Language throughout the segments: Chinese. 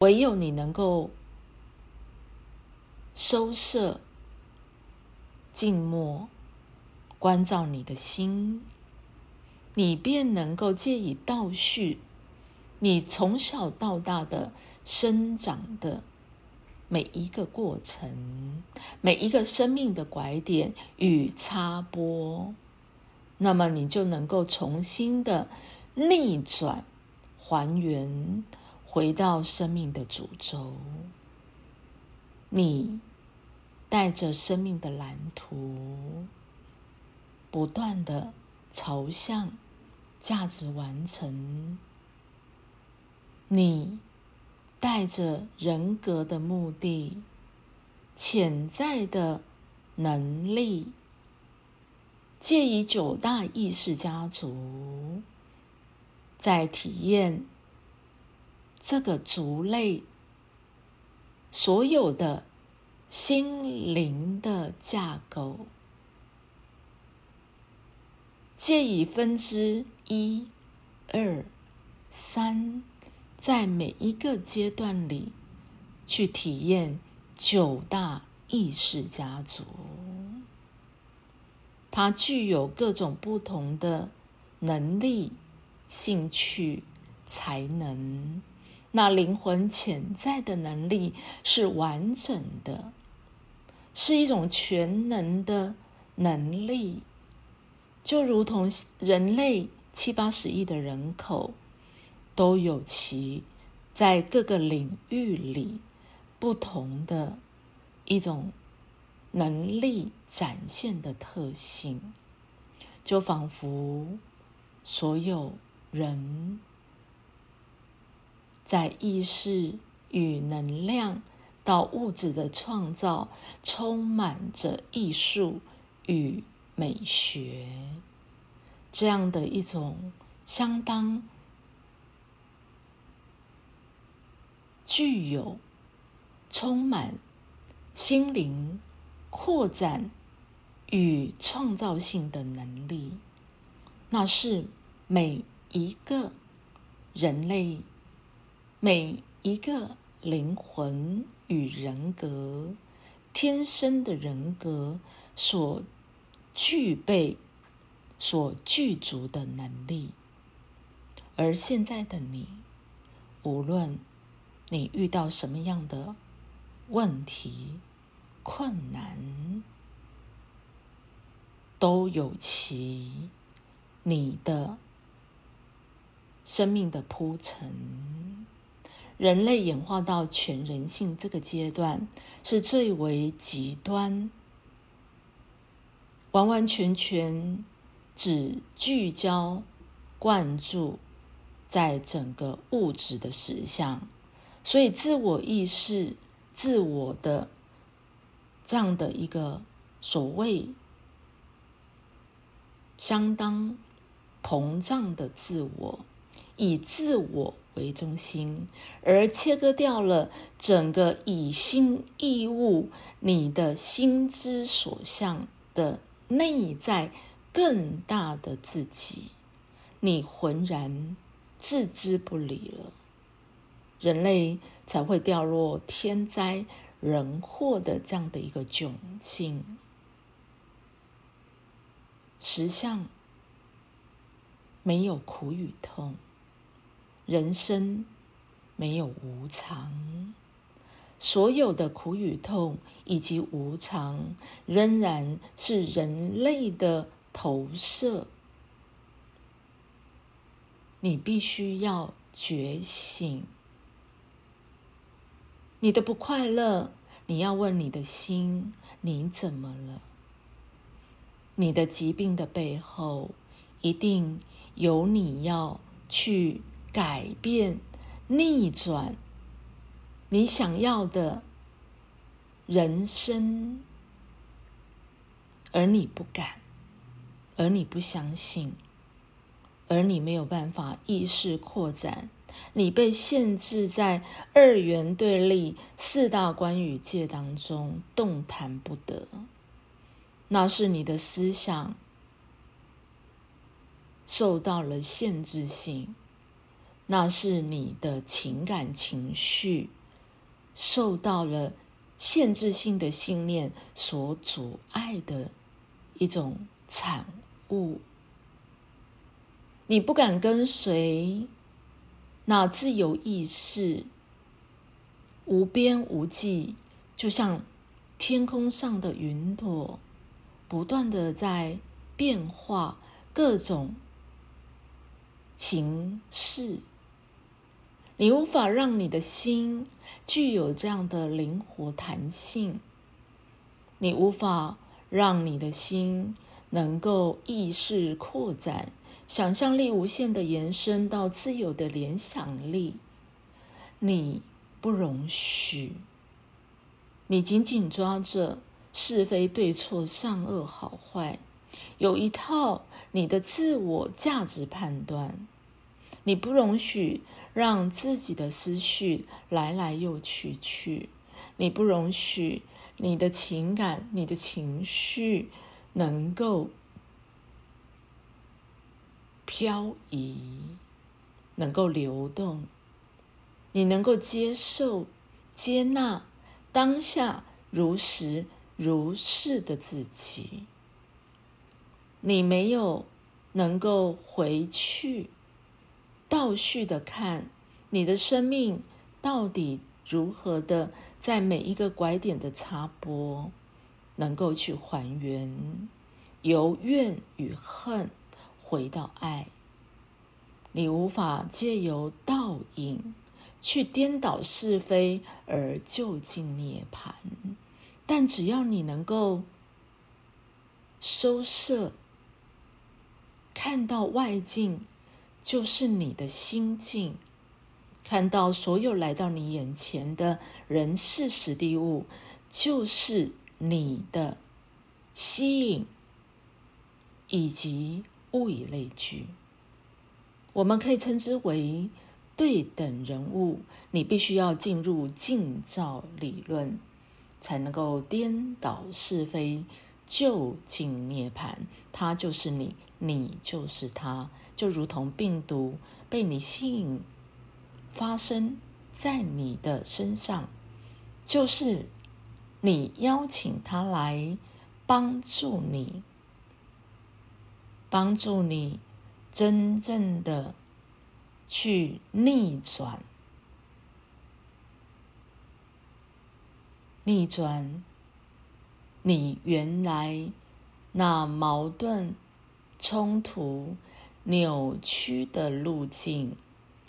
唯有你能够收摄、静默、关照你的心，你便能够借以倒叙你从小到大的生长的每一个过程，每一个生命的拐点与插播，那么你就能够重新的逆转、还原。回到生命的主轴，你带着生命的蓝图，不断的朝向价值完成。你带着人格的目的、潜在的能力，借以九大意识家族，在体验。这个族类所有的心灵的架构，借以分支一、二、三，在每一个阶段里去体验九大意识家族，它具有各种不同的能力、兴趣、才能。那灵魂潜在的能力是完整的，是一种全能的能力，就如同人类七八十亿的人口都有其在各个领域里不同的一种能力展现的特性，就仿佛所有人。在意识与能量到物质的创造，充满着艺术与美学，这样的一种相当具有充满心灵扩展与创造性的能力，那是每一个人类。每一个灵魂与人格，天生的人格所具备、所具足的能力，而现在的你，无论你遇到什么样的问题、困难，都有其你的生命的铺陈。人类演化到全人性这个阶段，是最为极端，完完全全只聚焦、灌注在整个物质的实相，所以自我意识、自我的这样的一个所谓相当膨胀的自我，以自我。为中心，而切割掉了整个以心义物、你的心之所向的内在更大的自己，你浑然置之不理了，人类才会掉落天灾人祸的这样的一个窘境。实相没有苦与痛。人生没有无常，所有的苦与痛以及无常，仍然是人类的投射。你必须要觉醒，你的不快乐，你要问你的心：你怎么了？你的疾病的背后，一定有你要去。改变、逆转你想要的人生，而你不敢，而你不相信，而你没有办法意识扩展，你被限制在二元对立、四大关语界当中，动弹不得。那是你的思想受到了限制性。那是你的情感情绪受到了限制性的信念所阻碍的一种产物。你不敢跟随那自由意识，无边无际，就像天空上的云朵，不断的在变化各种形式。你无法让你的心具有这样的灵活弹性，你无法让你的心能够意识扩展、想象力无限的延伸到自由的联想力。你不容许，你紧紧抓着是非对错、善恶好坏，有一套你的自我价值判断，你不容许。让自己的思绪来来又去去，你不容许你的情感、你的情绪能够漂移，能够流动。你能够接受、接纳当下如实如是的自己。你没有能够回去。倒叙的看，你的生命到底如何的在每一个拐点的插播，能够去还原由怨与恨回到爱。你无法借由倒影去颠倒是非而就近涅槃，但只要你能够收摄，看到外境。就是你的心境，看到所有来到你眼前的人事、实地物，就是你的吸引以及物以类聚。我们可以称之为对等人物。你必须要进入静照理论，才能够颠倒是非，就近涅槃。他就是你。你就是他，就如同病毒被你吸引，发生在你的身上，就是你邀请他来帮助你，帮助你真正的去逆转，逆转你原来那矛盾。冲突、扭曲的路径，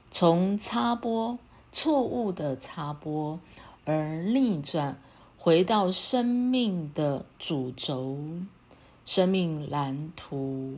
从插播错误的插播，而逆转回到生命的主轴、生命蓝图。